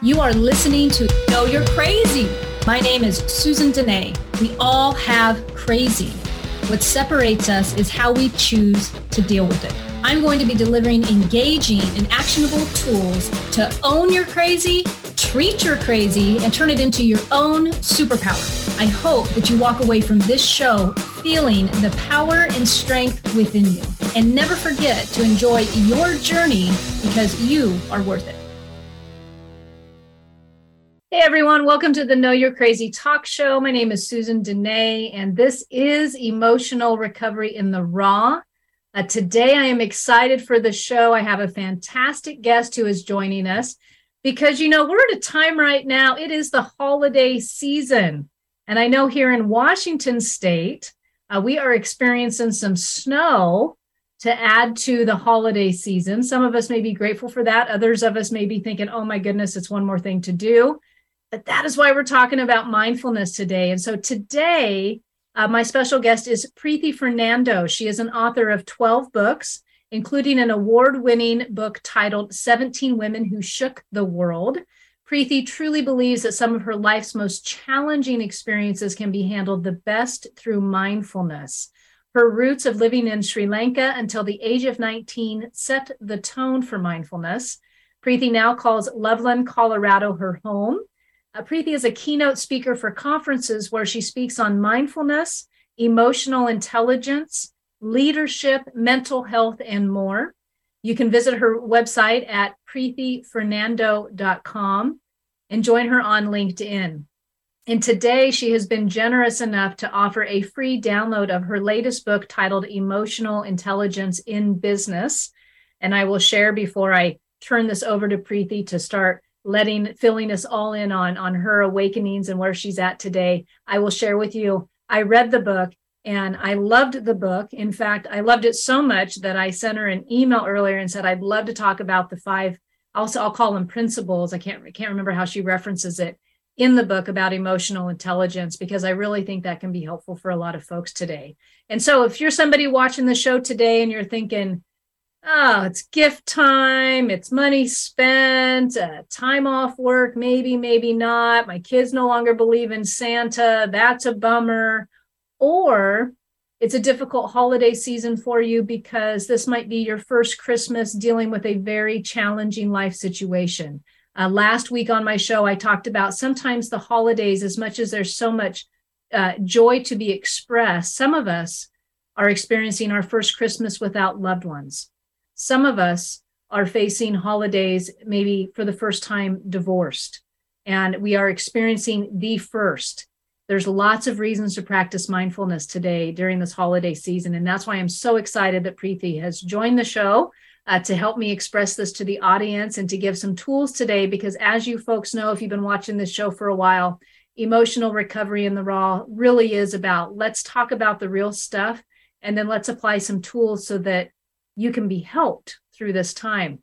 You are listening to Know You're Crazy. My name is Susan Dene. We all have crazy. What separates us is how we choose to deal with it. I'm going to be delivering engaging and actionable tools to own your crazy, treat your crazy, and turn it into your own superpower. I hope that you walk away from this show feeling the power and strength within you. And never forget to enjoy your journey because you are worth it. Hey everyone, welcome to the Know You're Crazy talk show. My name is Susan Dene, and this is Emotional Recovery in the Raw. Uh, today, I am excited for the show. I have a fantastic guest who is joining us because, you know, we're at a time right now, it is the holiday season. And I know here in Washington state, uh, we are experiencing some snow to add to the holiday season. Some of us may be grateful for that. Others of us may be thinking, oh my goodness, it's one more thing to do. But that is why we're talking about mindfulness today. And so today, uh, my special guest is Preethi Fernando. She is an author of 12 books, including an award winning book titled 17 Women Who Shook the World. Preethi truly believes that some of her life's most challenging experiences can be handled the best through mindfulness. Her roots of living in Sri Lanka until the age of 19 set the tone for mindfulness. Preethi now calls Loveland, Colorado her home. Preethi is a keynote speaker for conferences where she speaks on mindfulness, emotional intelligence, leadership, mental health, and more. You can visit her website at preethifernando.com and join her on LinkedIn. And today she has been generous enough to offer a free download of her latest book titled Emotional Intelligence in Business. And I will share before I turn this over to Preethi to start letting filling us all in on on her awakenings and where she's at today. I will share with you i read the book and i loved the book. In fact i loved it so much that i sent her an email earlier and said i'd love to talk about the five also i'll call them principles. I can't I can't remember how she references it in the book about emotional intelligence because i really think that can be helpful for a lot of folks today. And so if you're somebody watching the show today and you're thinking oh, it's gift time, it's money spent, uh, time off work, maybe, maybe not. My kids no longer believe in Santa. That's a bummer. Or it's a difficult holiday season for you because this might be your first Christmas dealing with a very challenging life situation. Uh, last week on my show, I talked about sometimes the holidays, as much as there's so much uh, joy to be expressed, some of us are experiencing our first Christmas without loved ones some of us are facing holidays maybe for the first time divorced, and we are experiencing the first. There's lots of reasons to practice mindfulness today during this holiday season. And that's why I'm so excited that Preethi has joined the show uh, to help me express this to the audience and to give some tools today. Because as you folks know, if you've been watching this show for a while, emotional recovery in the raw really is about let's talk about the real stuff and then let's apply some tools so that you can be helped through this time.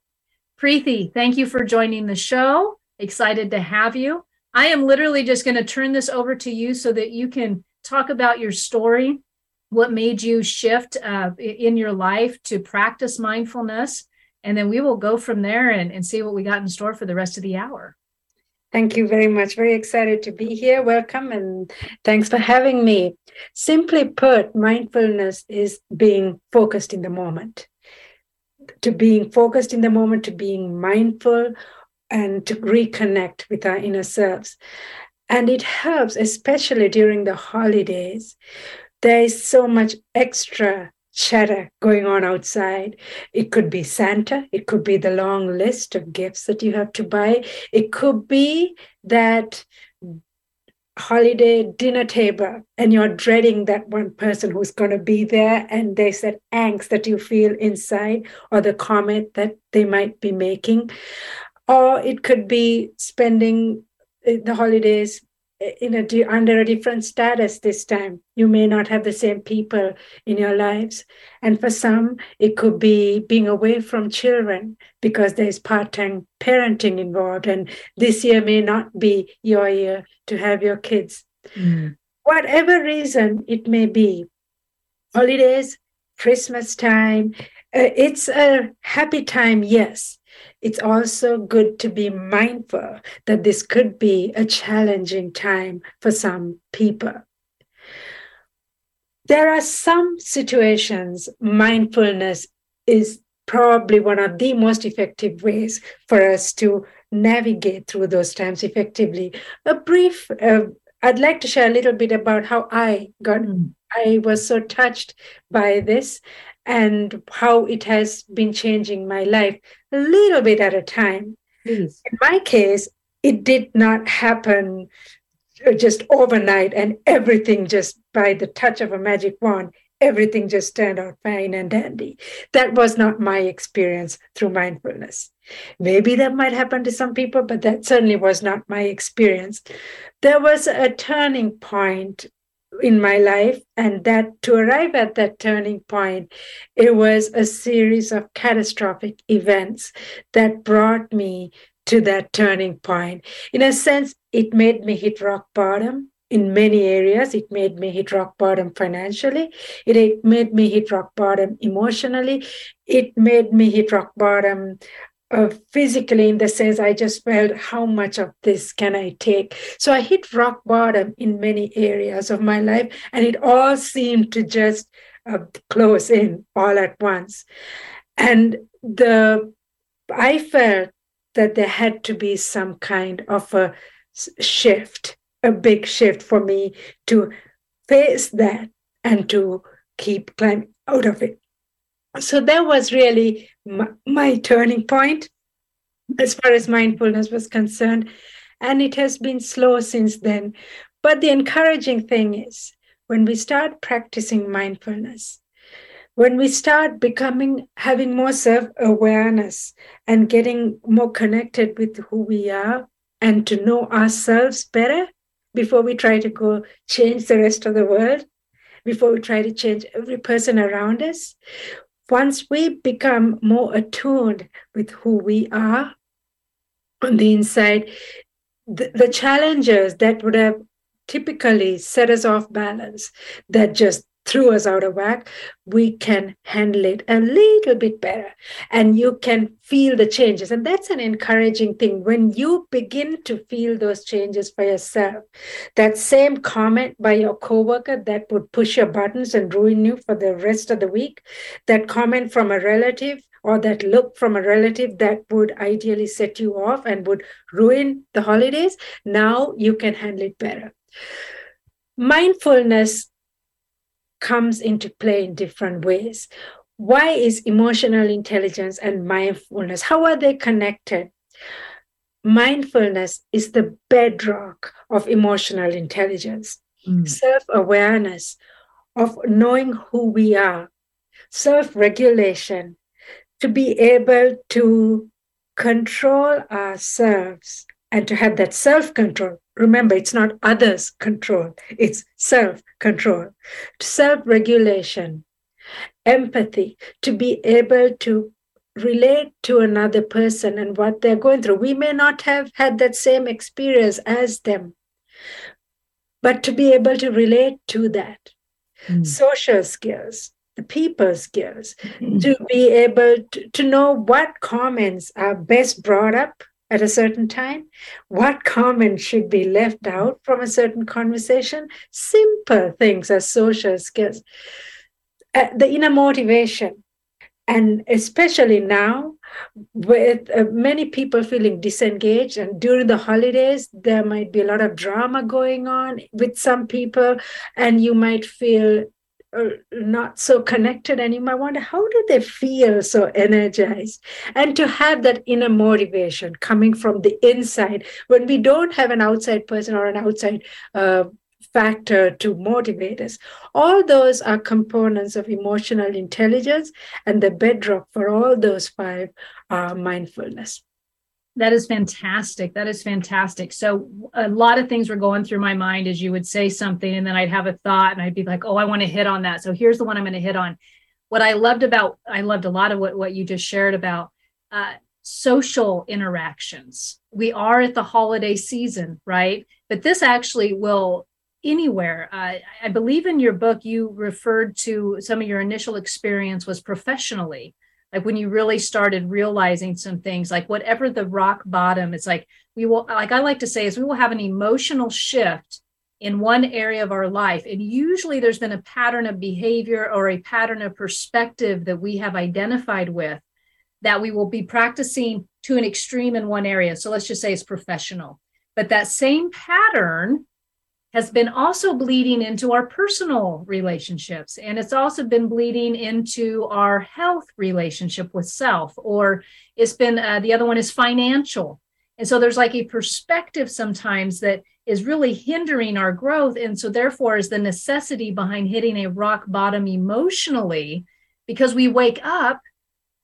Preethi, thank you for joining the show. Excited to have you. I am literally just going to turn this over to you so that you can talk about your story, what made you shift uh, in your life to practice mindfulness, and then we will go from there and, and see what we got in store for the rest of the hour. Thank you very much. Very excited to be here. Welcome and thanks for having me. Simply put, mindfulness is being focused in the moment to being focused in the moment, to being mindful, and to reconnect with our inner selves. And it helps, especially during the holidays. There is so much extra chatter going on outside. It could be Santa, it could be the long list of gifts that you have to buy, it could be that holiday dinner table and you're dreading that one person who's going to be there and there's that angst that you feel inside or the comment that they might be making. Or it could be spending eh, the holidays in a under a different status this time. You may not have the same people in your lives. And for some it could be being away from children because there's part-time parenting involved. And this year may not be your year to have your kids. Mm. whatever reason it may be holidays christmas time uh, it's a happy time yes it's also good to be mindful that this could be a challenging time for some people. There are some situations mindfulness is probably one of the most effective ways for us to navigate through those times effectively. A brief, uh, I'd like to share a little bit about how I got, mm. I was so touched by this and how it has been changing my life a little bit at a time. Please. In my case, it did not happen just overnight and everything just by the touch of a magic wand everything just turned out fine and dandy. That was not my experience through mindfulness. Maybe that might happen to some people, but that certainly was not my experience. There was a turning point in my life, and that to arrive at that turning point, it was a series of catastrophic events that brought me to that turning point. In a sense, it made me hit rock bottom in many areas. It made me hit rock bottom financially. It made me hit rock bottom emotionally. It made me hit rock bottom uh, physically in the sense I just felt how much of this can I take. So I hit rock bottom in many areas of my life, and it all seemed to just uh, close in all at once. And the I felt that there had to be some kind of a shift a big shift for me to face that and to keep climbing out of it. So that was really my, my turning point as far as mindfulness was concerned. And it has been slow since then. But the encouraging thing is when we start practicing mindfulness, when we start becoming having more self awareness and getting more connected with who we are and to know ourselves better, before we try to go change the rest of the world, before we try to change every person around us. Once we become more attuned with who we are on the inside, the, the challenges that would have typically set us off balance, that just threw us out of whack, we can handle it a little bit better and you can feel the changes. And that's an encouraging thing. When you begin to feel those changes for yourself, that same comment by your coworker that would push your buttons and ruin you for the rest of the week, that comment from a relative or that look from a relative that would ideally set you off and would ruin the holidays, now you can handle it better. Mindfulness comes into play in different ways. Why is emotional intelligence and mindfulness? How are they connected? Mindfulness is the bedrock of emotional intelligence, mm. self awareness of knowing who we are, self regulation, to be able to control ourselves and to have that self control. Remember, it's not others' control, it's self control, self regulation, empathy, to be able to relate to another person and what they're going through. We may not have had that same experience as them, but to be able to relate to that. Mm. Social skills, the people skills, mm. to be able to, to know what comments are best brought up at a certain time? What comment should be left out from a certain conversation? Simple things as social skills. Uh, the inner motivation. And especially now, with uh, many people feeling disengaged, and during the holidays, there might be a lot of drama going on with some people, and you might feel not so connected you might wonder how do they feel so energized? And to have that inner motivation coming from the inside when we don't have an outside person or an outside uh, factor to motivate us all those are components of emotional intelligence and the bedrock for all those five are mindfulness that is fantastic. That is fantastic. So a lot of things were going through my mind as you would say something, and then I'd have a thought, and I'd be like, "Oh, I want to hit on that." So here's the one I'm going to hit on. What I loved about, I loved a lot of what what you just shared about uh, social interactions. We are at the holiday season, right? But this actually will anywhere. Uh, I believe in your book you referred to some of your initial experience was professionally like when you really started realizing some things like whatever the rock bottom it's like we will like i like to say is we will have an emotional shift in one area of our life. And usually there's been a pattern of behavior or a pattern of perspective that we have identified with that we will be practicing to an extreme in one area. So let's just say it's professional. But that same pattern has been also bleeding into our personal relationships. And it's also been bleeding into our health relationship with self, or it's been uh, the other one is financial. And so there's like a perspective sometimes that is really hindering our growth. And so, therefore, is the necessity behind hitting a rock bottom emotionally because we wake up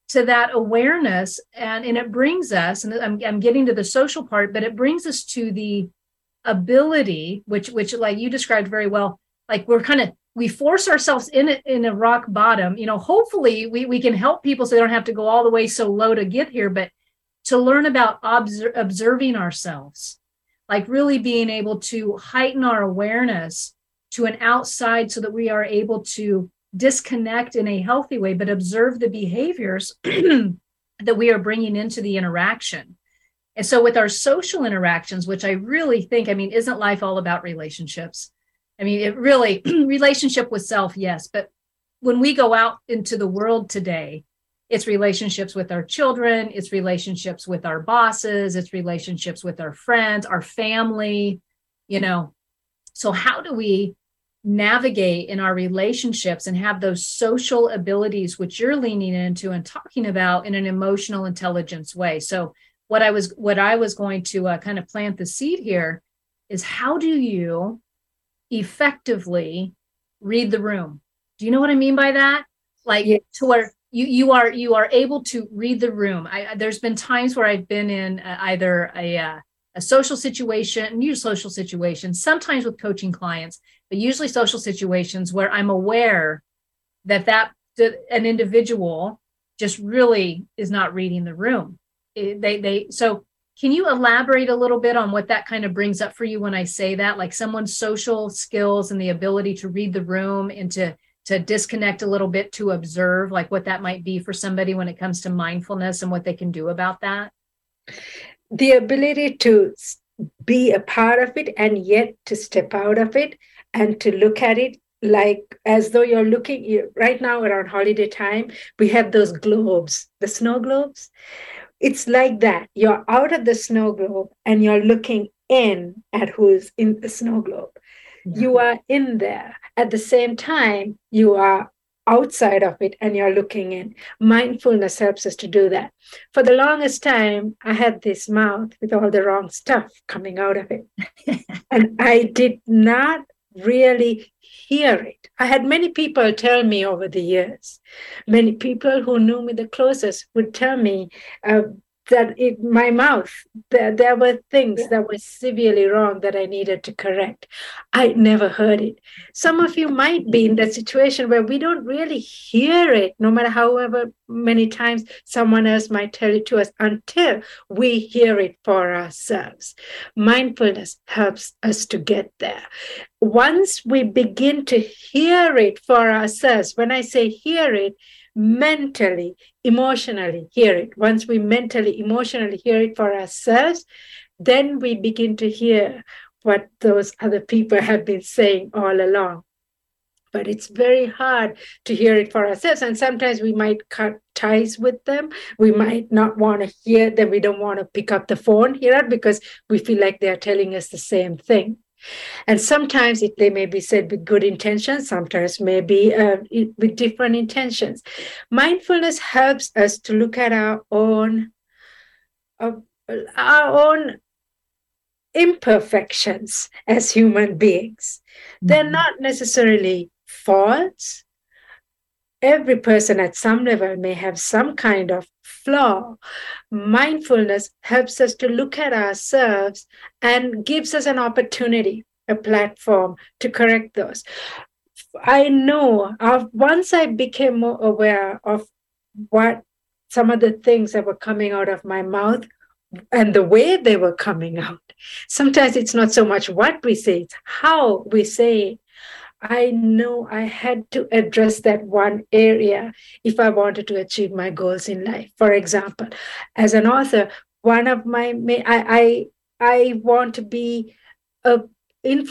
to that awareness and, and it brings us, and I'm, I'm getting to the social part, but it brings us to the ability which which like you described very well like we're kind of we force ourselves in it in a rock bottom you know hopefully we, we can help people so they don't have to go all the way so low to get here but to learn about obser- observing ourselves like really being able to heighten our awareness to an outside so that we are able to disconnect in a healthy way but observe the behaviors that we are bringing into the interaction and so with our social interactions, which I really think, I mean, isn't life all about relationships? I mean, it really, relationship with self, yes. But when we go out into the world today, it's relationships with our children, it's relationships with our bosses, it's relationships with our friends, our family, you know. So, how do we navigate in our relationships and have those social abilities, which you're leaning into and talking about in an emotional intelligence way? So, what I was what I was going to uh, kind of plant the seed here is how do you effectively read the room? Do you know what I mean by that? Like yes. to where you you are you are able to read the room. I, there's been times where I've been in uh, either a uh, a social situation, new social situations, sometimes with coaching clients, but usually social situations where I'm aware that that, that an individual just really is not reading the room Eh, they they so can you elaborate a little bit on what that kind of brings up for you when I say that? Like someone's social skills and the ability to read the room and to to disconnect a little bit to observe like what that might be for somebody when it comes to mindfulness and what they can do about that? The ability to be a part of it and yet to step out of it and to look at it like as though you're looking right now around holiday time we have those globes the snow globes it's like that. You're out of the snow globe and you're looking in at who's in the snow globe. Yeah. You mm-hmm. are in there. At the same time, you are outside of it and you're looking in. Mindfulness helps us to do that. For the longest time, I had this mouth with all the wrong stuff coming out of it. and I did not really hear it. I had many people tell me over the years, many people who knew me the closest would tell me uh, that in my mouth there, there were things that were severely wrong that i needed to correct. I never heard it. Some of you might be in that situation where we don't really hear it no matter however many times someone else might tell it to us until we hear it for ourselves. Mindfulness helps us to get there. Once we begin to hear it for ourselves when i say hear it mentally, emotionally hear it. Once we mentally, emotionally hear it for ourselves, then we begin to hear what those other people have been saying all along. But it's very hard to hear it for ourselves. And sometimes we might cut ties with them. We might not want to hear them. We don't want to pick up the phone, hear it, because we feel like they're telling us the same thing. And sometimes it, they may be said with good intentions, sometimes maybe uh, with different intentions. Mindfulness helps us to look at our own uh, our own imperfections as human beings. Mm-hmm. They're not necessarily faults. Every person at some level may have some kind of flaw. Mindfulness helps us to look at ourselves and gives us an opportunity, a platform to correct those. I know once I became more aware of what some of the things that were coming out of my mouth and the way they were coming out. Sometimes it's not so much what we say, it's how we say. I know I had to address that one area if I wanted to achieve my goals in life. For example, as an author, one of my I I, I want to be a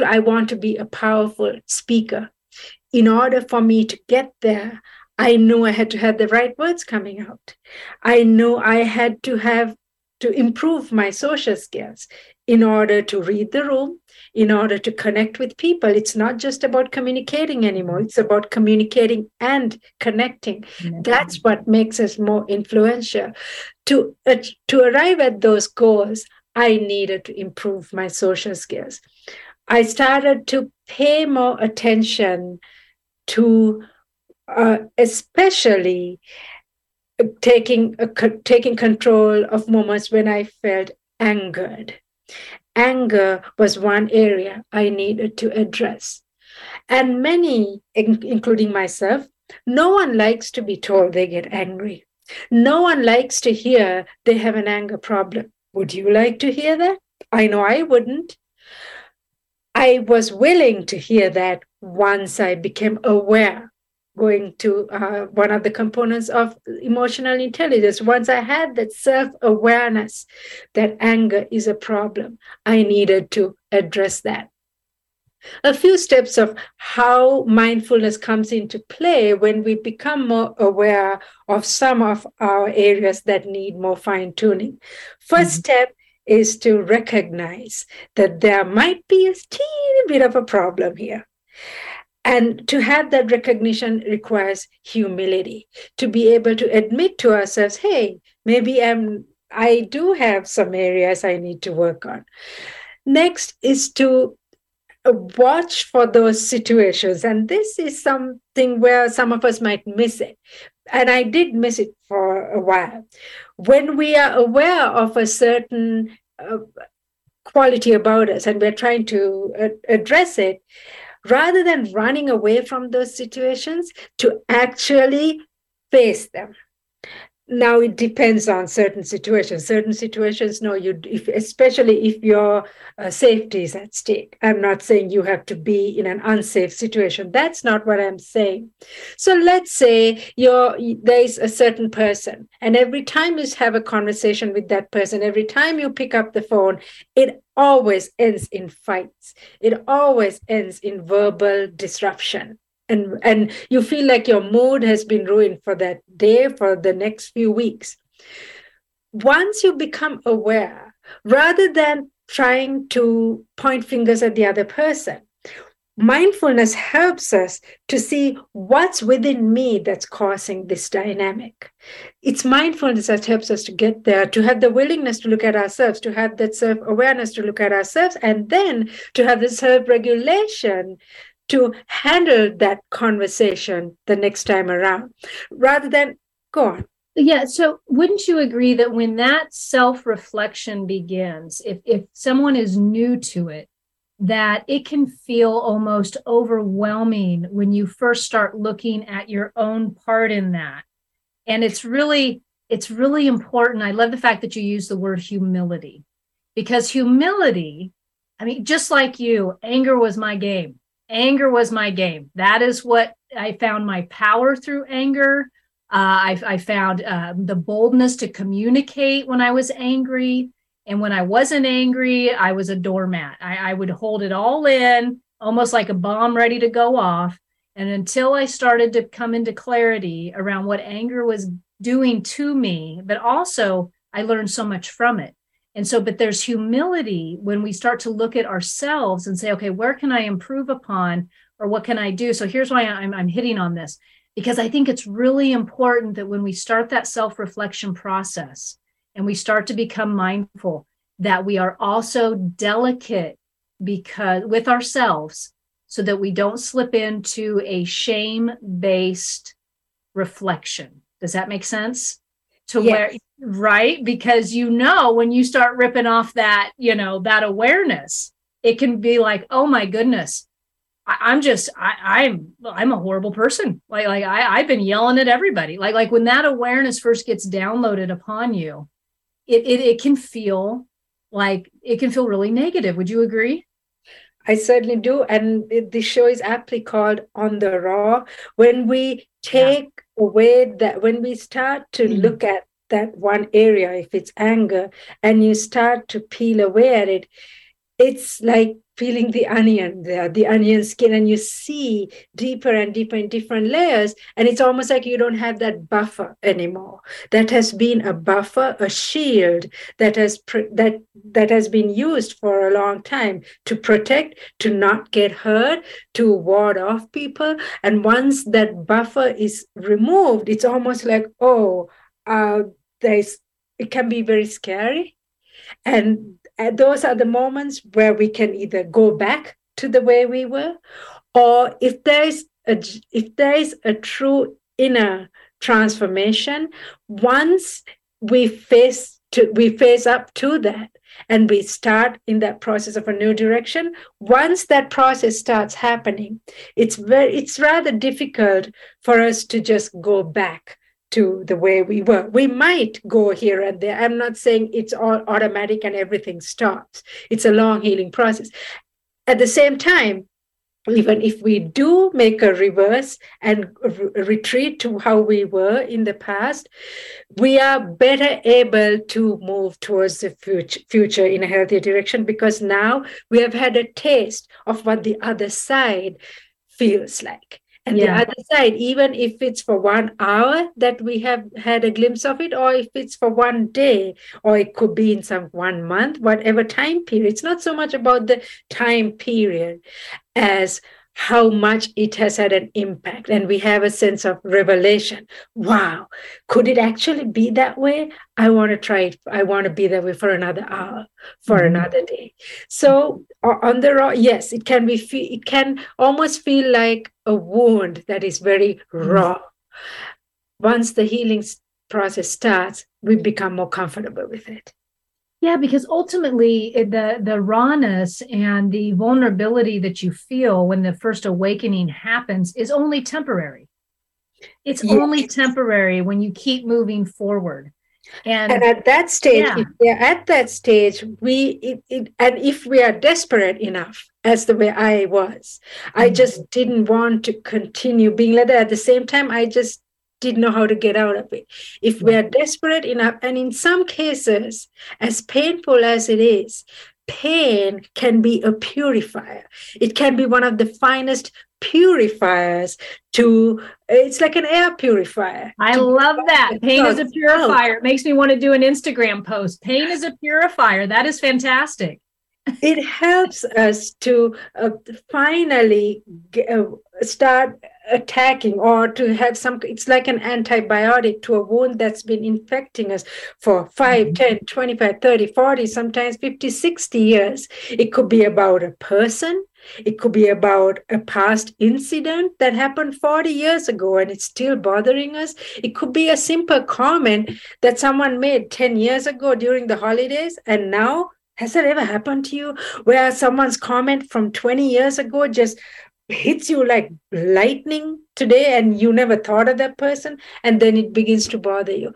I want to be a powerful speaker. In order for me to get there, I knew I had to have the right words coming out. I knew I had to have to improve my social skills in order to read the room, in order to connect with people. It's not just about communicating anymore, it's about communicating and connecting. Mm-hmm. That's what makes us more influential. To, uh, to arrive at those goals, I needed to improve my social skills. I started to pay more attention to, uh, especially taking uh, taking control of moments when I felt angered. Anger was one area I needed to address. And many, including myself, no one likes to be told they get angry. No one likes to hear they have an anger problem. Would you like to hear that? I know I wouldn't. I was willing to hear that once I became aware, going to uh, one of the components of emotional intelligence. Once I had that self awareness that anger is a problem, I needed to address that. A few steps of how mindfulness comes into play when we become more aware of some of our areas that need more fine tuning. 1st mm-hmm. step is to recognize that there might be a teeny bit of a problem here. And to have that recognition requires humility to be able to admit to ourselves, hey, maybe I'm I do have some areas I need to work on. Next is to watch for those situations. And this is something where some of us might miss it. And I did miss it for a while. When we are aware of a certain uh, quality about us and we're trying to uh, address it, rather than running away from those situations, to actually face them now it depends on certain situations. Certain situations no you if, especially if your uh, safety is at stake. I'm not saying you have to be in an unsafe situation. That's not what i'm saying. So let's say you're there is a certain person and every time you have a conversation with that person every time you pick up the phone it always ends in fights. It always ends in verbal disruption and and you feel like your mood has been ruined for that day for the next few weeks. Once you become aware rather than trying to point fingers at the other person mindfulness helps us to see what's within me that's causing this dynamic. It's mindfulness that helps us to get there to have the willingness to look at ourselves to have that self-awareness to look at ourselves and then to have the self-regulation to handle that conversation the next time around rather than go on. Yeah so wouldn't you agree that when that self-reflection begins if if someone is new to it that it can feel almost overwhelming when you first start looking at your own part in that? And it's really it's really important i love the fact that you use the word humility because humility i mean just like you anger was my game anger was my game. That is what I found my power through anger. Uh, I, I, found uh, the boldness to communicate when I was angry. And when I wasn't angry, I was a doormat. I, I would hold it all in, almost like a bomb ready to go off. And until I started to come into clarity around what anger was doing to me, but also I learned so much from it. And so, but there's humility when we start to look at ourselves and say, okay, where can I improve upon or what can I do? So here's why I'm, I'm hitting on this because I think it's really important that when we start that self reflection process and we start to become mindful, that we are also delicate because with ourselves so that we don't slip into a shame based reflection. Does that make sense? To yes. where right because you know when you start ripping off that you know that awareness it can be like oh my goodness I, am just I, i'm i'm a horrible person like like I, i've been yelling at everybody like like when that awareness first gets downloaded upon you it, it it can feel like it can feel really negative would you agree I certainly do. And the show is aptly called On the Raw. When we take away that, when we start to mm-hmm. look at that one area, if it's anger, and you start to peel away at it, it's like peeling the onion there, the onion skin, and you see deeper and deeper in different layers. And it's almost like you don't have that buffer anymore. That has been a buffer, a shield that has that that has been used for a long time to protect, to not get hurt, to ward off people. And once that buffer is removed, it's almost like, oh, uh, there's it can be very scary. And and those are the moments where we can either go back to the way we were, or if there is a, if there is a true inner transformation, once we face to we face up to that and we start in that process of a new direction once that process starts happening it's very it's rather difficult for us to just go back to the way we were. We might go here and there. I'm not saying it's all automatic and everything stops. It's a long healing process. At the same time, even if we do make a reverse and re- retreat to how we were in the past, we are better able to move towards the future, future in a healthier direction because now we have had a taste of what the other side feels like. And yeah. the other side, even if it's for one hour that we have had a glimpse of it, or if it's for one day, or it could be in some one month, whatever time period, it's not so much about the time period as how much it has had an impact. And we have a sense of revelation. Wow, could it actually be that way? I want to try it. I want to be that way for another hour, for mm-hmm. another day. So on the raw, yes, it can be, it can almost feel like a wound that is very mm-hmm. raw. Once the healing process starts, we become more comfortable with it. Yeah, because ultimately the the rawness and the vulnerability that you feel when the first awakening happens is only temporary. It's yes. only temporary when you keep moving forward. And, and at that stage, yeah. if we are at that stage, we it, it, and if we are desperate enough, as the way I was, mm-hmm. I just didn't want to continue being like that. At the same time, I just didn't know how to get out of it. If we are desperate enough, and in some cases, as painful as it is, pain can be a purifier. It can be one of the finest purifiers to it's like an air purifier. I love that. Pain is a purifier. It makes me want to do an Instagram post. Pain is a purifier. That is fantastic it helps us to uh, finally uh, start attacking or to have some it's like an antibiotic to a wound that's been infecting us for 5 mm-hmm. 10 25 30 40 sometimes 50 60 years it could be about a person it could be about a past incident that happened 40 years ago and it's still bothering us. It could be a simple comment that someone made 10 years ago during the holidays and now has that ever happened to you where someone's comment from 20 years ago just hits you like lightning today and you never thought of that person and then it begins to bother you.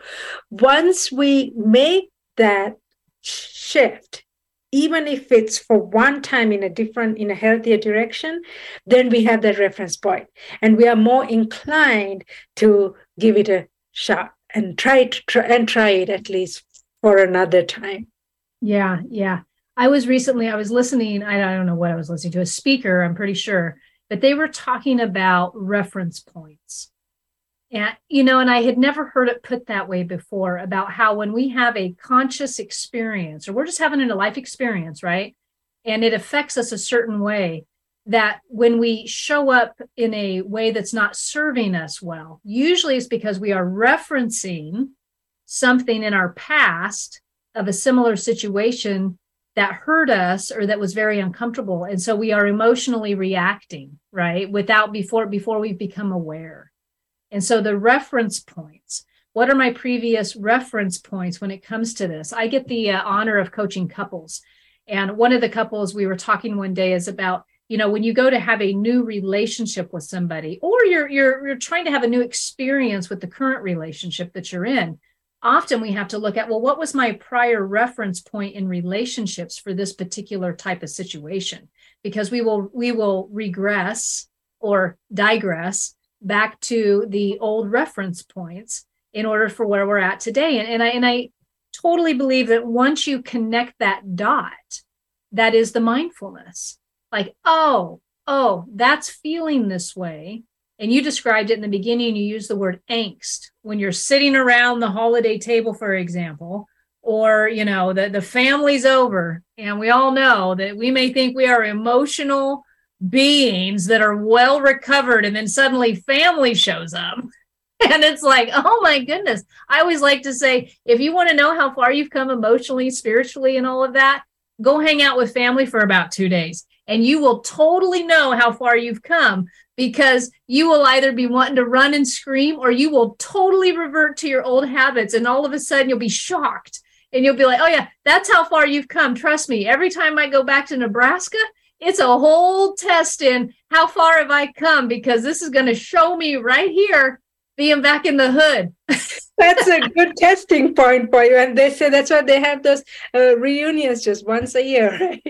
Once we make that shift even if it's for one time in a different in a healthier direction then we have that reference point. And we are more inclined to give it a shot and try it try, and try it at least for another time. Yeah, yeah. I was recently, I was listening, I don't know what I was listening to, a speaker, I'm pretty sure, but they were talking about reference points. And, you know, and I had never heard it put that way before about how when we have a conscious experience, or we're just having a life experience, right? And it affects us a certain way, that when we show up in a way that's not serving us well, usually it's because we are referencing something in our past of a similar situation that hurt us or that was very uncomfortable. And so we are emotionally reacting right without before before we've become aware. And so the reference points what are my previous reference points when it comes to this? I get the uh, honor of coaching couples. And one of the couples we were talking one day is about you know when you go to have a new relationship with somebody or you're you're you're trying to have a new experience with the current relationship that you're in often we have to look at well what was my prior reference point in relationships for this particular type of situation? Because we will we will regress or digress back to the old reference points in order for where we're at today. And, and i and i totally believe that once you connect that dot that is the mindfulness. Like oh oh that's feeling this way and you described it in the beginning you used the word angst. When you're sitting around the holiday table for example or you know the, the family's over and we all know that we may think we are emotional beings that are well recovered and then suddenly family shows up and it's like oh my goodness. I always like to say if you want to know how far you've come emotionally spiritually and all of that go hang out with family for about two days and you will totally know how far you've come because you will either be wanting to run and scream or you will totally revert to your old habits and all of a sudden you'll be shocked and you'll be like oh yeah that's how far you've come. Trust me every time i go back to nebraska it's a whole test in how far have i come because this is going to show me right here being back in the hood that's a good testing point for you. And they say that's why they have those uh, reunions just once a year, right?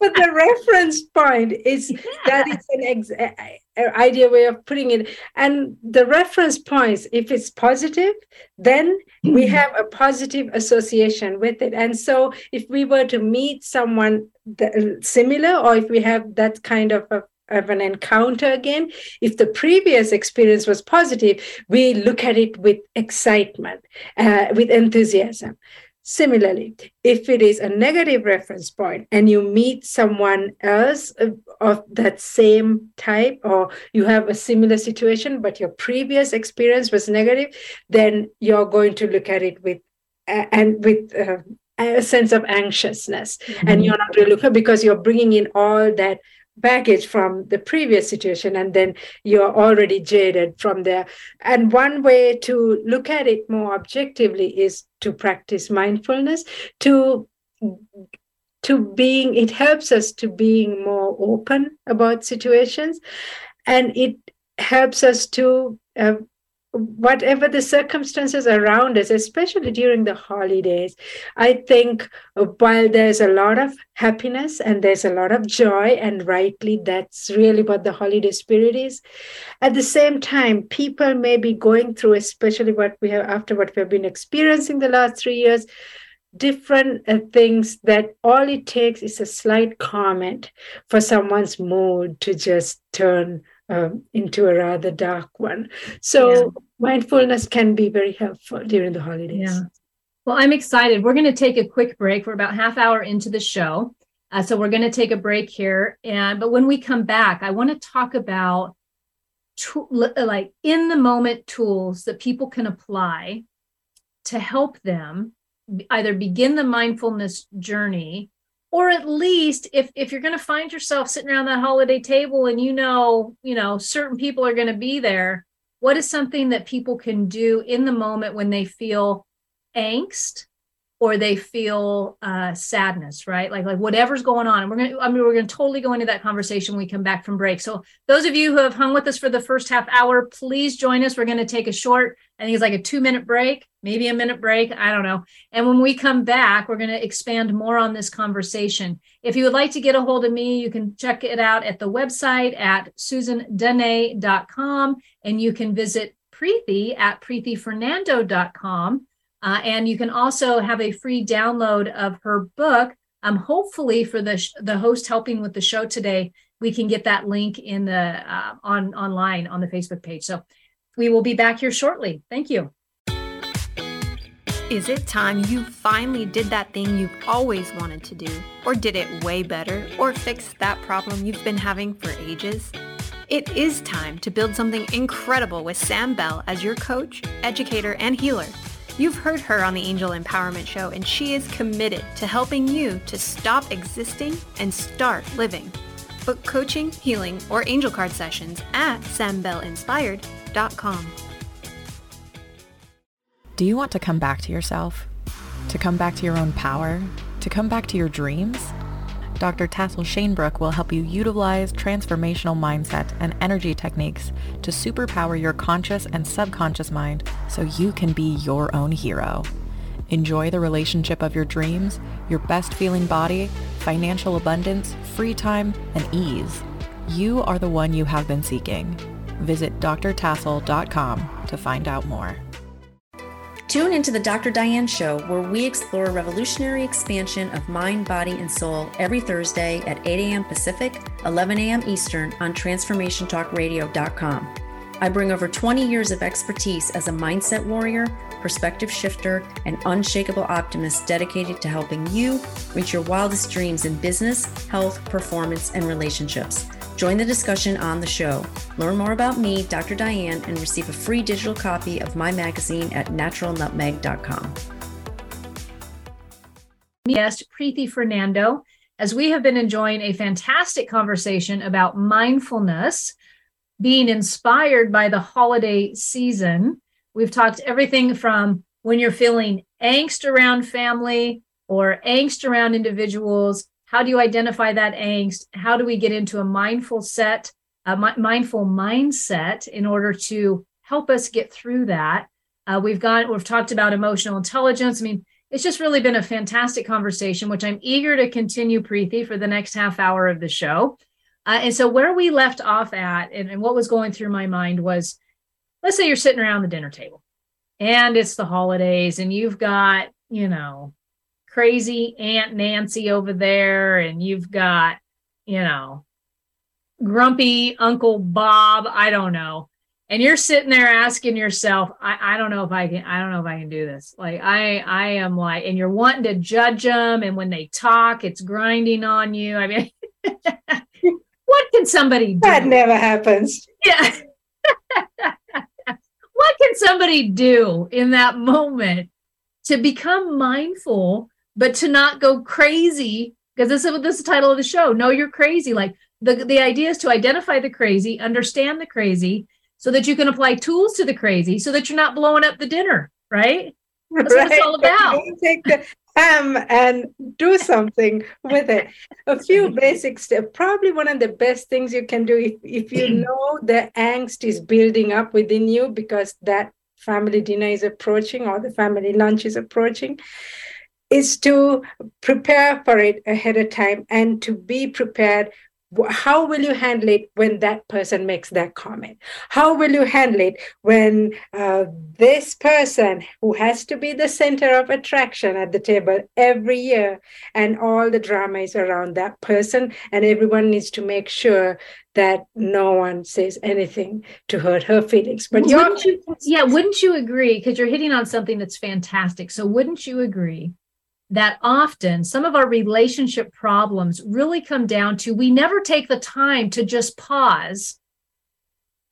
but the reference point is yeah. that is an ex- idea way of putting it. And the reference points, if it's positive, then we mm-hmm. have a positive association with it. And so if we were to meet someone similar, or if we have that kind of a of an encounter again. If the previous experience was positive we look at it with excitement uh, with enthusiasm. Similarly if it is a negative reference point and you meet someone else of, of that same type or you have a similar situation but your previous experience was negative then you're going to look at it with uh, and with uh, a sense of anxiousness. Mm-hmm. and you're not really looking because you're bringing in all that baggage from the previous situation and then you're already jaded from there. And one way to look at it more objectively is to practice mindfulness to to being it helps us to being more open about situations and it helps us to uh, whatever the circumstances around us, especially during the holidays, I think while there's a lot of happiness and there's a lot of joy, and rightly, that's really what the holiday spirit is. At the same time, people may be going through, especially what we have after what we've been experiencing the last three years, different uh, things that all it takes is a slight comment for someone's mood to just turn um, into a rather dark one. So yeah. mindfulness can be very helpful during the holidays. Yeah. Well, I'm excited. We're going to take a quick break. We're about half hour into the show. Uh, so we're going to take a break here. And but when we come back, I want to talk about to, like in the moment tools that people can apply to help them either begin the mindfulness journey or at least if if you're going to find yourself sitting around that holiday table and you know you know certain people are going to be there what is something that people can do in the moment when they feel angst or they feel uh, sadness, right? Like like whatever's going on. And we're gonna I mean we're gonna totally go into that conversation when we come back from break. So those of you who have hung with us for the first half hour, please join us. We're gonna take a short, I think it's like a two minute break, maybe a minute break. I don't know. And when we come back, we're gonna expand more on this conversation. If you would like to get a hold of me, you can check it out at the website at susandene.com and you can visit Preethi at preethifernando.com uh, and you can also have a free download of her book. Um, hopefully, for the sh- the host helping with the show today, we can get that link in the uh, on online on the Facebook page. So we will be back here shortly. Thank you. Is it time you finally did that thing you've always wanted to do, or did it way better, or fixed that problem you've been having for ages? It is time to build something incredible with Sam Bell as your coach, educator, and healer. You've heard her on the Angel Empowerment Show, and she is committed to helping you to stop existing and start living. Book coaching, healing, or angel card sessions at sambellinspired.com. Do you want to come back to yourself? To come back to your own power? To come back to your dreams? Dr. Tassel Shanebrook will help you utilize transformational mindset and energy techniques to superpower your conscious and subconscious mind so you can be your own hero. Enjoy the relationship of your dreams, your best feeling body, financial abundance, free time, and ease. You are the one you have been seeking. Visit drtassel.com to find out more. Tune into the Dr. Diane Show, where we explore revolutionary expansion of mind, body, and soul every Thursday at 8 a.m. Pacific, 11 a.m. Eastern on TransformationTalkRadio.com. I bring over 20 years of expertise as a mindset warrior, perspective shifter, and unshakable optimist dedicated to helping you reach your wildest dreams in business, health, performance, and relationships. Join the discussion on the show. Learn more about me, Dr. Diane, and receive a free digital copy of my magazine at naturalnutmeg.com. Guest Preethi Fernando, as we have been enjoying a fantastic conversation about mindfulness, being inspired by the holiday season. We've talked everything from when you're feeling angst around family or angst around individuals how do you identify that angst? How do we get into a mindful set, a mi- mindful mindset in order to help us get through that? Uh, we've got, we've talked about emotional intelligence. I mean, it's just really been a fantastic conversation, which I'm eager to continue, Preethi, for the next half hour of the show. Uh, and so, where we left off at, and, and what was going through my mind was let's say you're sitting around the dinner table and it's the holidays, and you've got, you know, crazy Aunt Nancy over there, and you've got, you know, grumpy Uncle Bob. I don't know. And you're sitting there asking yourself, I, I don't know if I can, I don't know if I can do this. Like I, I am like, and you're wanting to judge them. And when they talk, it's grinding on you. I mean, what can somebody do? That never happens. Yeah. what can somebody do in that moment to become mindful but to not go crazy because this is what this is the title of the show. No, you're crazy. Like the the idea is to identify the crazy, understand the crazy, so that you can apply tools to the crazy, so that you're not blowing up the dinner. Right. That's right. what it's all about. Take the ham and do something with it. A few basic steps. Probably one of the best things you can do if, if you know the angst is building up within you because that family dinner is approaching or the family lunch is approaching is to prepare for it ahead of time and to be prepared. How will you handle it when that person makes that comment? How will you handle it when uh, this person who has to be the center of attraction at the table every year and all the drama is around that person and everyone needs to make sure that no one says anything to hurt her feelings? But wouldn't you, yeah wouldn't you agree? Because you're hitting on something that's fantastic. So wouldn't you agree that often some of our relationship problems really come down to we never take the time to just pause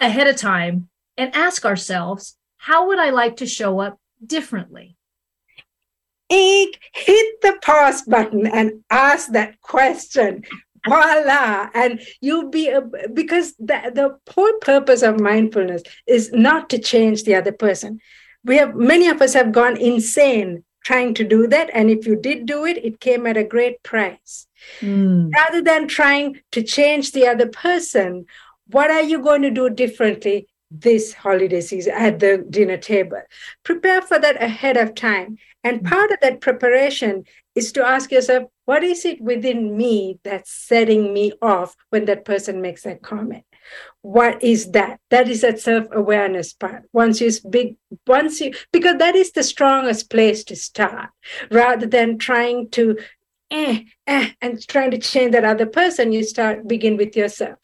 ahead of time and ask ourselves, how would I like to show up differently? Hit the pause button and ask that question. Voila. And you'll be, uh, because the, the whole purpose of mindfulness is not to change the other person. We have, many of us have gone insane trying to do that. And if you did do it, it came at a great price. Mm. Rather than trying to change the other person, what are you going to do differently this holiday season at the dinner table? Prepare for that ahead of time. And hmm. part of that preparation is to ask yourself, what is it within me that's setting me off when that person makes that comment? What is that? That is that self-awareness part. Once you big once you because that is the strongest place to start rather than trying to eh, eh, and trying to change that other person you start begin with yourself.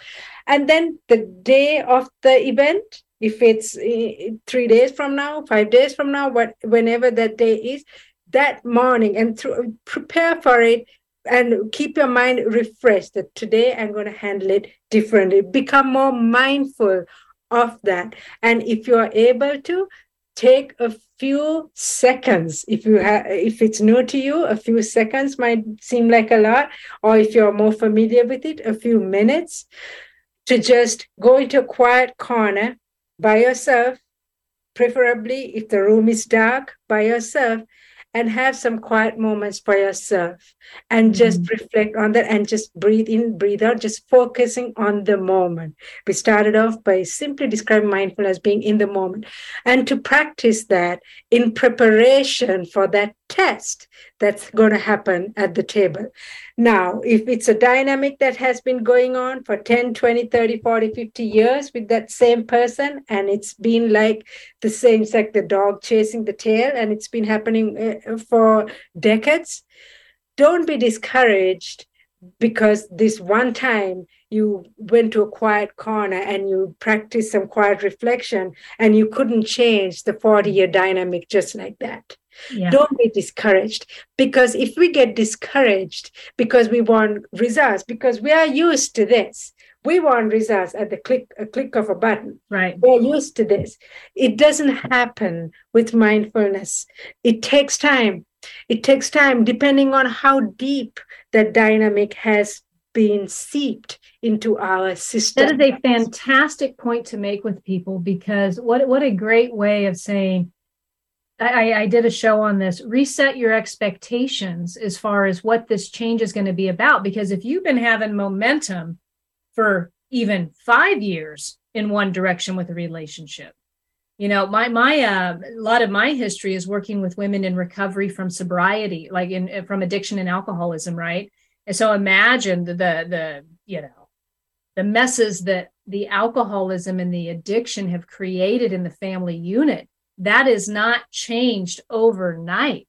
And then the day of the event if it's eh, three days from now five days from now what whenever that day is that morning and prepare for it and keep your mind refreshed that today I'm going to handle it differently. Become more mindful of that. And if you are able to, take a few seconds if you have if it's new to you a few seconds might seem like a lot or if you're more familiar with it a few minutes to just go into a quiet corner by yourself preferably if the room is dark by yourself and have some quiet moments for yourself and just mm-hmm. reflect on that and just breathe in, breathe out, just focusing on the moment. We started off by simply describing mindfulness being in the moment and to practice that in preparation for that test that's going to happen at the table. Now, if it's a dynamic that has been going on for 10, 20, 30, 40, 50 years with that same person, and it's been like the same, it's like the dog chasing the tail, and it's been happening uh, for decades, don't be discouraged because this one time you went to a quiet corner and you practiced some quiet reflection and you couldn't change the 40 year dynamic just like that yeah. Don't be discouraged because if we get discouraged because we want results, because we are used to this, we want results at the click a click of a button. Right. We're used to this. It doesn't happen with mindfulness. It takes time. It takes time depending on how deep that dynamic has been seeped into our system. That is a fantastic point to make with people because what what a great way of saying I, I did a show on this. Reset your expectations as far as what this change is going to be about. Because if you've been having momentum for even five years in one direction with a relationship, you know, my my uh, a lot of my history is working with women in recovery from sobriety, like in from addiction and alcoholism, right? And so imagine the, the you know the messes that the alcoholism and the addiction have created in the family unit that is not changed overnight.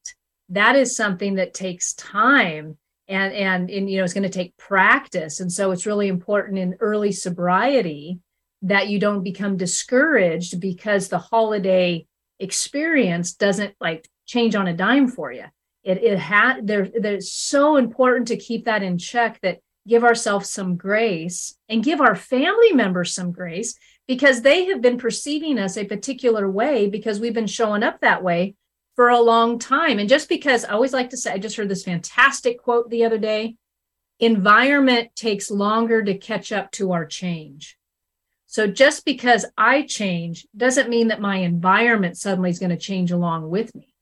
That is something that takes time and and, and you know it's going to take practice. And so it's really important in early sobriety that you don't become discouraged because the holiday experience doesn't like change on a dime for you. It it had there there's so important to keep that in check that give ourselves some grace and give our family members some grace because they have been perceiving us a particular way because we've been showing up that way for a long time. And just because I always like to say, I just heard this fantastic quote the other day environment takes longer to catch up to our change. So just because I change doesn't mean that my environment suddenly is going to change along with me.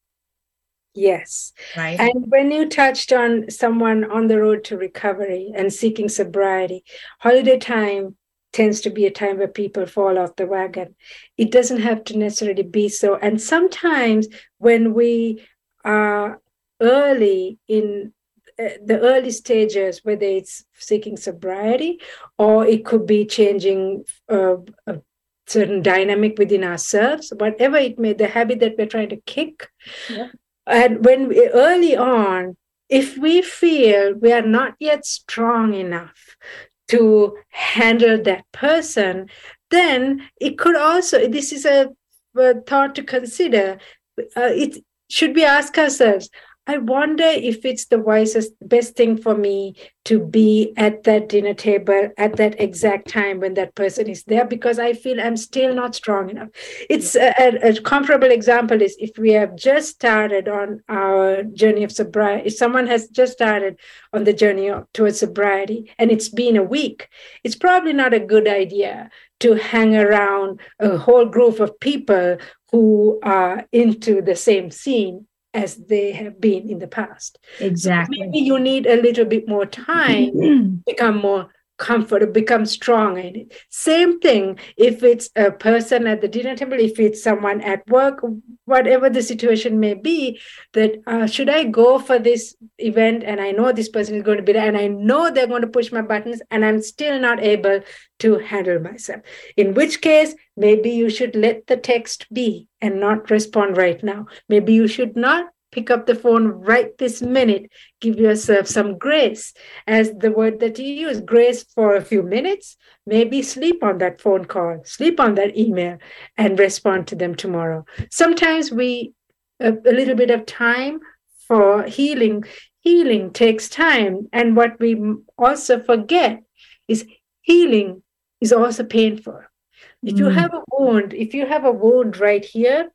Yes. Right. And when you touched on someone on the road to recovery and seeking sobriety, holiday time tends to be a time where people fall off the wagon. It doesn't have to necessarily be so. And sometimes when we are early in uh, the early stages, whether it's seeking sobriety or it could be changing uh, a certain dynamic within ourselves, whatever it may, the habit that we're trying to kick. Yeah. And when we, early on, if we feel we are not yet strong enough to handle that person, then it could also, this is a, a thought to consider. Uh, it should we ask ourselves, I wonder if it's the wisest, best thing for me to be at that dinner table at that exact time when that person is there because I feel I'm still not strong enough. It's a, a, a comparable example is if we have just started on our journey of sobriety, if someone has just started on the journey of, towards sobriety and it's been a week, it's probably not a good idea to hang around a whole group of people who are into the same scene as they have been in the past. Exactly. So maybe you need a little bit more time to become more comfortable, become strong in it. Same thing if it's a person at the dinner table, if it's someone at work, whatever the situation may be, that uh, should I go for this event and I know this person is going to be there and I know they're going to push my buttons and I'm still not able to handle myself. In which case, maybe you should let the text be and not respond right now. Maybe you should not pick up the phone right this minute. Give yourself some grace, as the word that you use grace for a few minutes. Maybe sleep on that phone call, sleep on that email, and respond to them tomorrow. Sometimes we, a, a little bit of time for healing. Healing takes time. And what we also forget is healing is also painful. If you mm. have a wound, if you have a wound right here,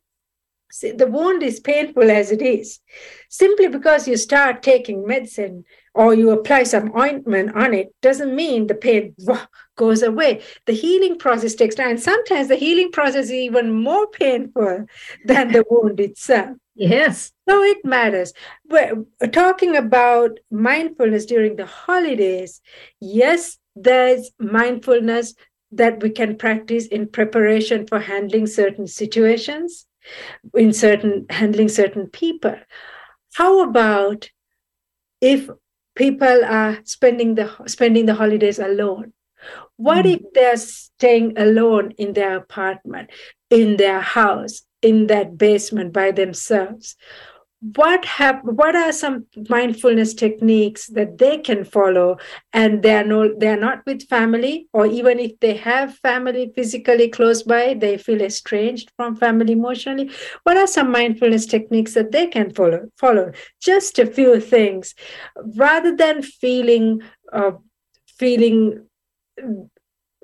See, the wound is painful as it is. Simply because you start taking medicine or you apply some ointment on it doesn't mean the pain goes away. The healing process takes time. Sometimes the healing process is even more painful than the wound itself. Yes. So it matters. We're talking about mindfulness during the holidays. Yes, there's mindfulness that we can practice in preparation for handling certain situations, in certain handling certain people. How about if people are spending the spending the holidays alone? What mm. if they're staying alone in their apartment, in their house, in that basement by themselves? What have what are some mindfulness techniques that they can follow? And they are no they are not with family or even if they have family physically close by they feel estranged from family emotionally. What are some mindfulness techniques that they can follow follow? Just a few things. Rather than feeling uh, feeling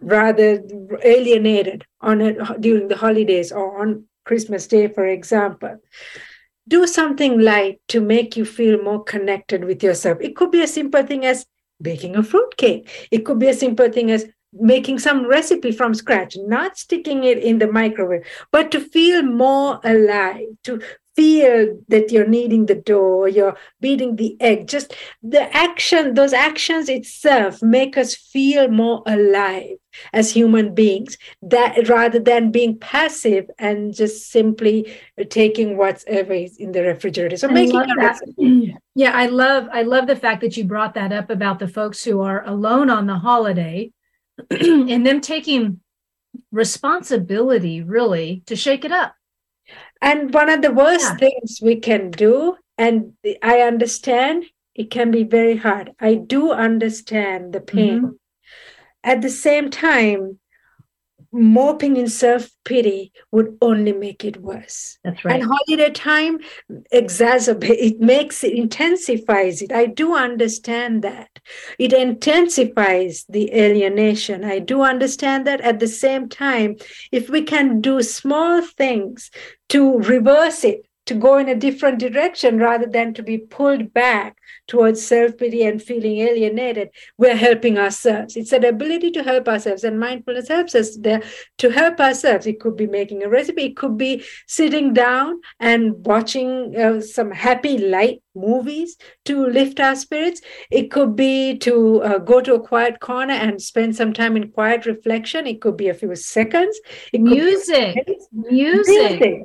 rather alienated on it during the holidays or on christmas day for example do something light to make you feel more connected with yourself. It could be a simple thing as baking a fruit cake. It could be a simple thing as making some recipe from scratch, not sticking it in the microwave, but to feel more alive, to feel that you're kneading the dough, you're beating the egg. Just the action, those actions itself make us feel more alive as human beings that rather than being passive and just simply taking whatever is in the refrigerator so I making that. yeah i love i love the fact that you brought that up about the folks who are alone on the holiday and them taking responsibility really to shake it up and one of the worst yeah. things we can do, and I understand it can be very hard. I do understand the pain. Mm-hmm. At the same time, moping in self pity would only make it worse. That's right. And holiday time exacerbates it, makes it intensifies it. I do understand that. It intensifies the alienation. I do understand that. At the same time, if we can do small things to reverse it, to go in a different direction rather than to be pulled back towards self pity and feeling alienated, we're helping ourselves. It's an ability to help ourselves, and mindfulness helps us there to help ourselves. It could be making a recipe, it could be sitting down and watching uh, some happy, light movies to lift our spirits. It could be to uh, go to a quiet corner and spend some time in quiet reflection. It could be a few seconds. It music, music. music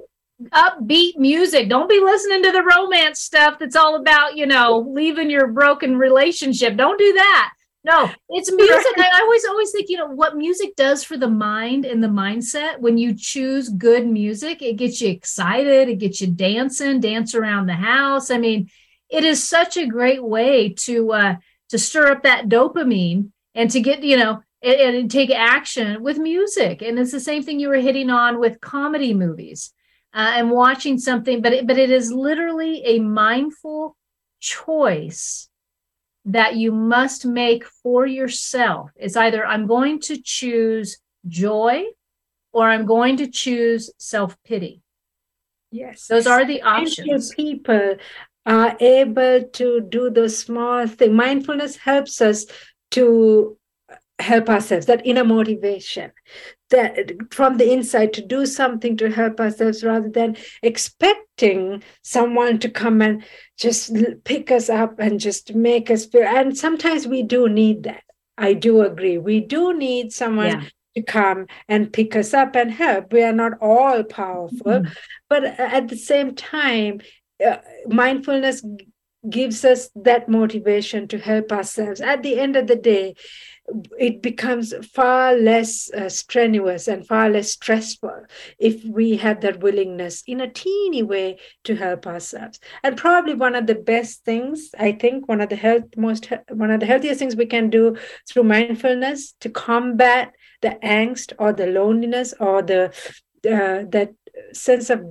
upbeat music. Don't be listening to the romance stuff that's all about, you know, leaving your broken relationship. Don't do that. No, it's music. I always always think, you know, what music does for the mind and the mindset when you choose good music, it gets you excited, it gets you dancing, dance around the house. I mean, it is such a great way to uh to stir up that dopamine and to get, you know, and, and take action with music. And it's the same thing you were hitting on with comedy movies uh, and watching something, but it, but it is literally a mindful choice that you must make for yourself. It's either I'm going to choose joy or I'm going to choose self pity. Yes. Those are the options. People are able to do those small things. Mindfulness helps us to help ourselves, that inner motivation that from the inside to do something to help ourselves rather than expecting someone to come and just pick us up and just make us feel and sometimes we do need that i do agree we do need someone yeah. to come and pick us up and help we are not all powerful mm-hmm. but at the same time uh, mindfulness gives us that motivation to help ourselves at the end of the day it becomes far less uh, strenuous and far less stressful if we have that willingness in a teeny way to help ourselves. And probably one of the best things i think one of the health most one of the healthiest things we can do through mindfulness to combat the angst or the loneliness or the uh, that sense of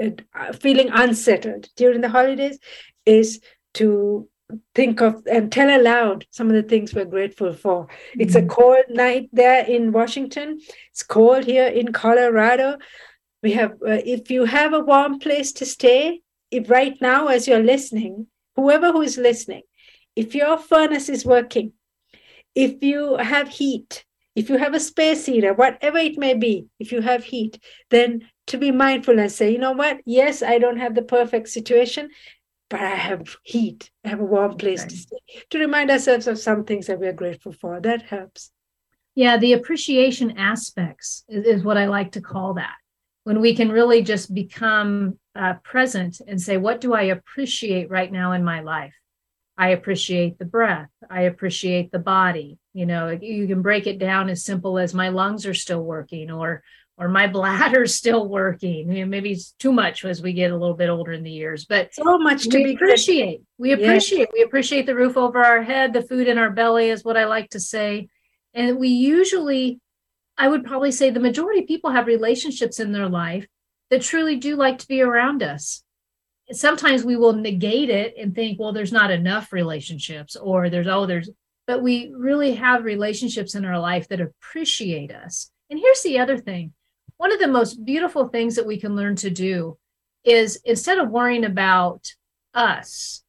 uh, feeling unsettled during the holidays is to think of and tell aloud some of the things we're grateful for. It's a mm-hmm. cold night there in Washington. It's cold here in Colorado. we have uh, if you have a warm place to stay if right now as you're listening whoever who is listening if your furnace is working if you have heat if you have a space heater whatever it may be if you have heat then to be mindful and say you know what yes i don't have the perfect situation but i have heat i have a warm place okay. to stay to remind ourselves of some things that we're grateful for that helps yeah the appreciation aspects is, is what i like to call that when we can really just become uh, present and say, what do I appreciate right now in my life? I appreciate the breath. I appreciate the body. You know, you can break it down as simple as my lungs are still working or or my bladder's still working. You know, maybe it's too much as we get a little bit older in the years, but so much to we appreciate. We appreciate. We appreciate the roof over our head, the food in our belly is what I like to say. And we usually I would probably say the majority of people have relationships in their life that truly do like to be around us. Sometimes we will negate it and think, well, there's not enough relationships, or there's, oh, there's, but we really have relationships in our life that appreciate us. And here's the other thing one of the most beautiful things that we can learn to do is instead of worrying about us,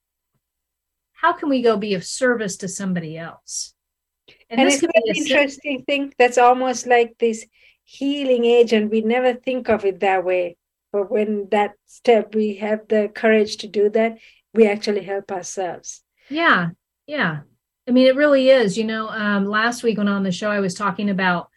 how can we go be of service to somebody else? And, and it's an interesting thing that's almost like this healing agent. We never think of it that way. But when that step, we have the courage to do that, we actually help ourselves. Yeah. Yeah. I mean, it really is. You know, um, last week when on the show, I was talking about,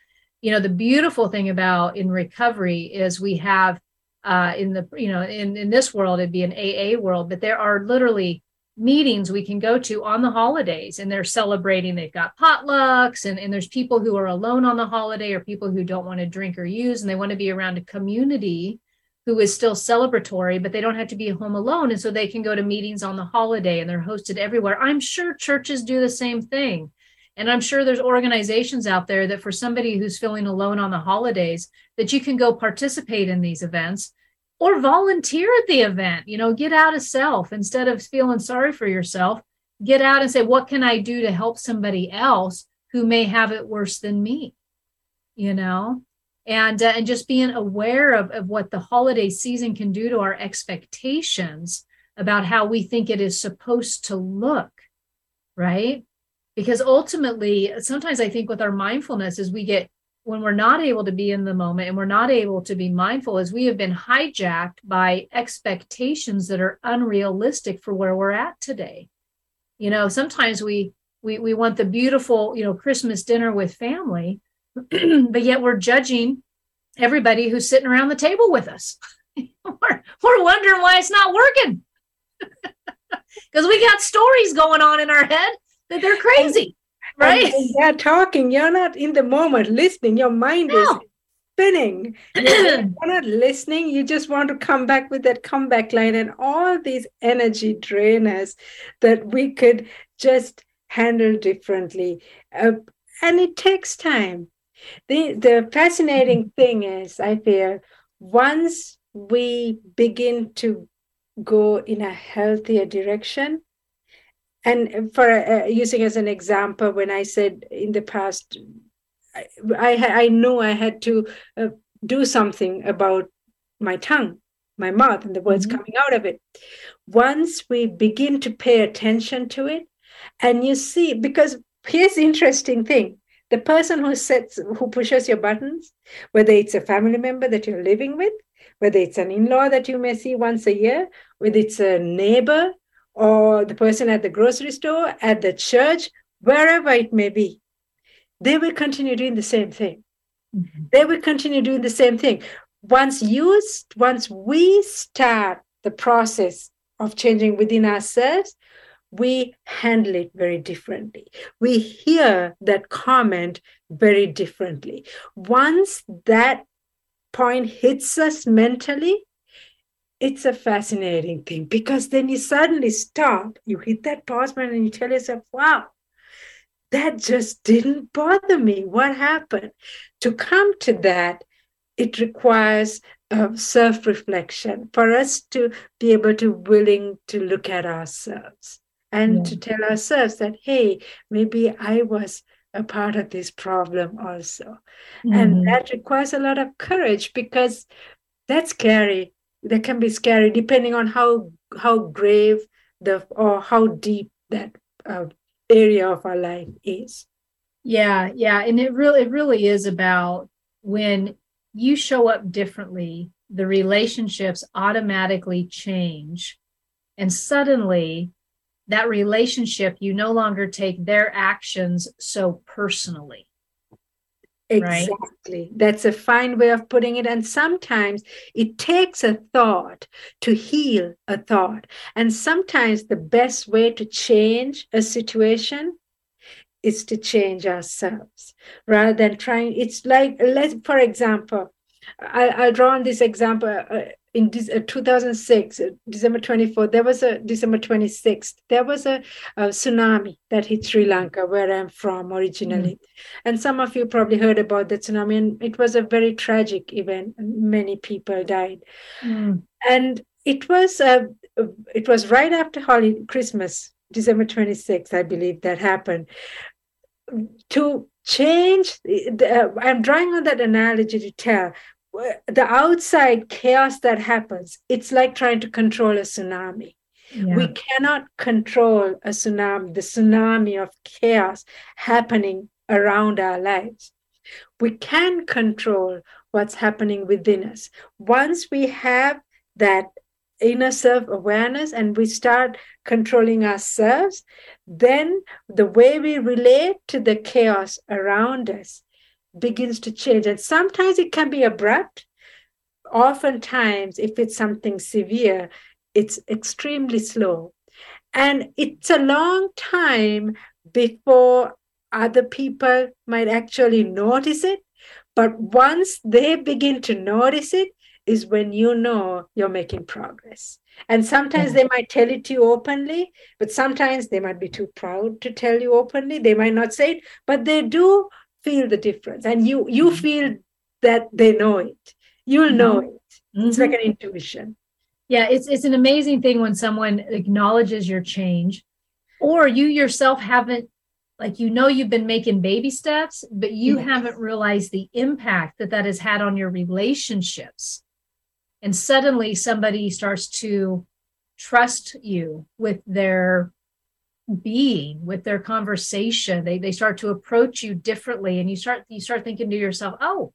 you know, the beautiful thing about in recovery is we have uh, in the, you know, in, in this world, it'd be an AA world, but there are literally meetings we can go to on the holidays and they're celebrating. They've got potlucks and, and there's people who are alone on the holiday or people who don't want to drink or use and they want to be around a community who is still celebratory but they don't have to be home alone. And so they can go to meetings on the holiday and they're hosted everywhere. I'm sure churches do the same thing and i'm sure there's organizations out there that for somebody who's feeling alone on the holidays that you can go participate in these events or volunteer at the event you know get out of self. Instead of feeling sorry for yourself get out and say what can i do to help somebody else who may have it worse than me? You know? And uh, and just being aware of, of what the holiday season can do to our expectations about how we think it is supposed to look right because ultimately sometimes i think with our mindfulness is we get when we're not able to be in the moment and we're not able to be mindful is we have been hijacked by expectations that are unrealistic for where we're at today. You know sometimes we we we want the beautiful you know christmas dinner with family but yet we're judging everybody who's sitting around the table with us. We're, we're wondering why it's not working. Because we got stories going on in our head that they're crazy right? they're talking. You're not in the moment listening. Your mind no. is spinning you're not listening you just want to come back with that comeback line and all these energy drainers that we could just handle differently. Uh, and it takes time. The the fascinating thing is i feel once we begin to go in a healthier direction and for uh, using as an example when i said in the past i i, I knew i had to uh, do something about my tongue my mouth and the words mm-hmm. coming out of it once we begin to pay attention to it and you see because here's the interesting thing the person who sets who pushes your buttons whether it's a family member that you're living with whether it's an in-law that you may see once a year whether it's a neighbor or the person at the grocery store, at the church, wherever it may be, they will continue doing the same thing. Mm-hmm. They will continue doing the same thing. Once you, once we start the process of changing within ourselves, we handle it very differently. We hear that comment very differently. Once that point hits us mentally, it's a fascinating thing because then you suddenly stop, you hit that pause button and you tell yourself, wow, that just didn't bother me. What happened? To come to that, it requires uh, self reflection for us to be able to willing to look at ourselves and yeah. to tell ourselves that, hey, maybe I was a part of this problem also. Mm-hmm. And that requires a lot of courage because that's scary that can be scary depending on how how grave the or how deep that uh, area of our life is. Yeah yeah and it really it really is about when you show up differently the relationships automatically change and suddenly that relationship you no longer take their actions so personally Exactly. Right? That's a fine way of putting it. And sometimes it takes a thought to heal a thought. And sometimes the best way to change a situation is to change ourselves rather than trying. It's like, let's, for example, I, I'll draw on this example. Uh, Uh, in uh, 2006, uh, December 24th, there was a December 26th, there was a, a tsunami that hit Sri Lanka, where I'm from originally. Mm. And some of you probably heard about the tsunami, and it was a very tragic event. Many people died. Mm. And it was uh, it was right after holiday Christmas, December 26th, I believe that happened. To change, the, I'm drawing on that analogy to tell the outside chaos that happens, it's like trying to control a tsunami. Yeah. We cannot control a tsunami, the tsunami of chaos happening around our lives. We can control what's happening within us. Once we have that inner self awareness and we start controlling ourselves, then the way we relate to the chaos around us begins to change. And sometimes it can be abrupt. Oftentimes, if it's something severe, it's extremely slow. And it's a long time before other people might actually notice it. But once they begin to notice it, is when you know you're making progress. And sometimes mm-hmm. they might tell it to you openly, but sometimes they might be too proud to tell you openly. They might not say it, but they do feel the difference and you you mm-hmm. feel that they know it you'll mm-hmm. know it it's like mm-hmm. an intuition yeah it's it's an amazing thing when someone acknowledges your change or you yourself haven't like you know you've been making baby steps but you yes. haven't realized the impact that that has had on your relationships and suddenly somebody starts to trust you with their being with their conversation. They they start to approach you differently and you start you start thinking to yourself oh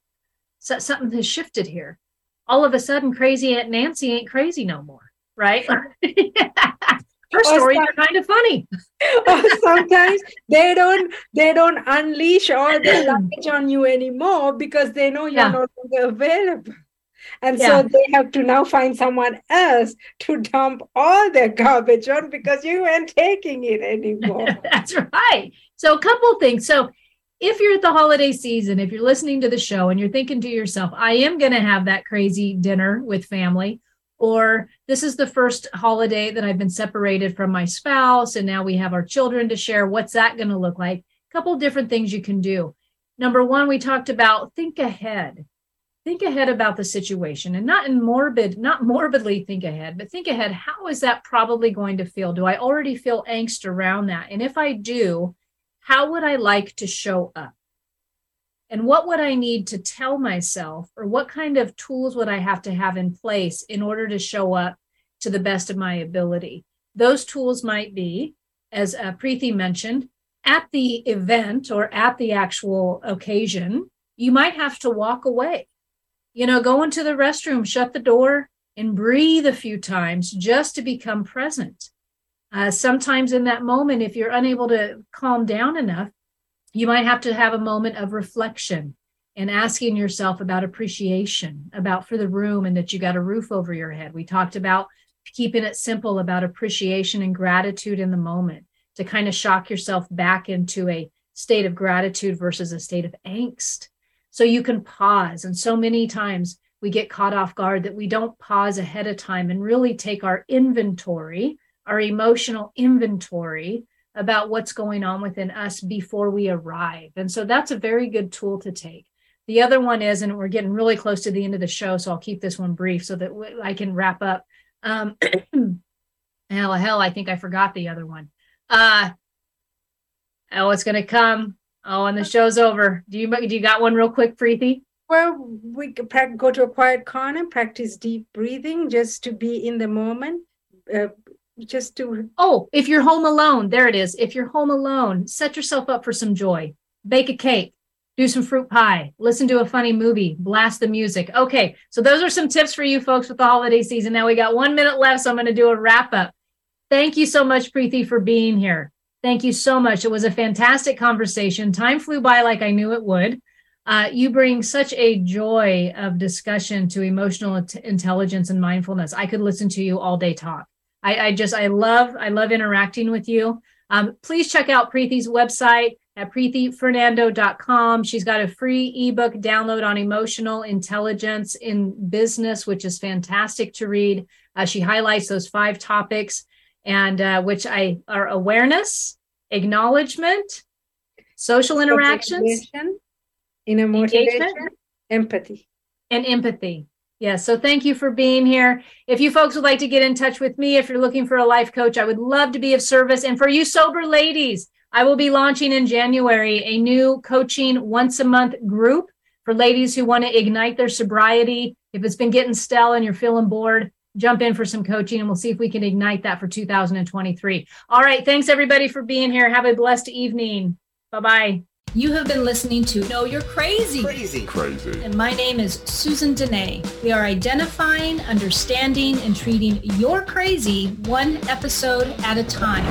so, something has shifted here. All of a sudden crazy aunt nancy ain't crazy no more right? Her stories are kind of funny sometimes they don't they don't unleash all the luggage on you anymore because they know you're yeah. no longer available and yeah. so they have to now find someone else to dump all their garbage on because you weren't taking it anymore. That's right. So, a couple things. So, if you're at the holiday season, if you're listening to the show and you're thinking to yourself, I am going to have that crazy dinner with family, or this is the first holiday that I've been separated from my spouse, and now we have our children to share, what's that going to look like? A couple different things you can do. Number one, we talked about think ahead think ahead about the situation and not in morbid not morbidly think ahead but think ahead how is that probably going to feel? Do i already feel angst around that? And if i do how would i like to show up? And what would i need to tell myself or what kind of tools would i have to have in place in order to show up to the best of my ability? Those tools might be as uh, Preethi mentioned at the event or at the actual occasion you might have to walk away you know, go into the restroom, shut the door, and breathe a few times just to become present. Uh, sometimes in that moment, if you're unable to calm down enough, you might have to have a moment of reflection and asking yourself about appreciation, about for the room and that you got a roof over your head. We talked about keeping it simple about appreciation and gratitude in the moment to kind of shock yourself back into a state of gratitude versus a state of angst so you can pause. And so many times we get caught off guard that we don't pause ahead of time and really take our inventory, our emotional inventory about what's going on within us before we arrive. And so that's a very good tool to take. The other one is, and we're getting really close to the end of the show, so I'll keep this one brief so that I can wrap up. Um, hell, hell, I think I forgot the other one. Uh, oh, it's going to come. Oh, and the show's over. Do you do you got one real quick, Preethi? Well, we go to a quiet corner, practice deep breathing just to be in the moment. Uh, just to. Oh, if you're home alone, there it is. If you're home alone, set yourself up for some joy. Bake a cake, do some fruit pie, listen to a funny movie, blast the music. Okay, so those are some tips for you folks with the holiday season. Now we got one minute left, so I'm going to do a wrap up. Thank you so much, Preethi, for being here. Thank you so much. It was a fantastic conversation. Time flew by like I knew it would. Uh, you bring such a joy of discussion to emotional t- intelligence and mindfulness. I could listen to you all day talk. I, I just, I love, I love interacting with you. Um, please check out Preethi's website at preetifernando.com. She's got a free ebook download on emotional intelligence in business, which is fantastic to read. Uh, she highlights those five topics and uh, which I are awareness, acknowledgement, social interactions, inner motivation, empathy, and empathy. Yes. So thank you for being here. If you folks would like to get in touch with me, if you're looking for a life coach, I would love to be of service. And for you sober ladies, I will be launching in January a new coaching once a month group for ladies who want to ignite their sobriety. If it's been getting stale and you're feeling bored, jump in for some coaching and we'll see if we can ignite that for 2023. All right. Thanks everybody for being here. Have a blessed evening. Bye bye. You have been listening to Know You're Crazy. Crazy. Crazy. And my name is Susan Denee. We are identifying, understanding, and treating your crazy one episode at a time.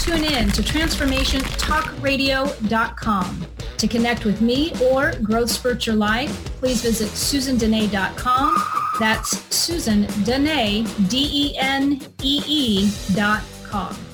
Tune in to transformationtalkradio.com. To connect with me or Growth Spurt Your Life, please visit susandenee.com. That's Susan Denee, D E N E E dot com.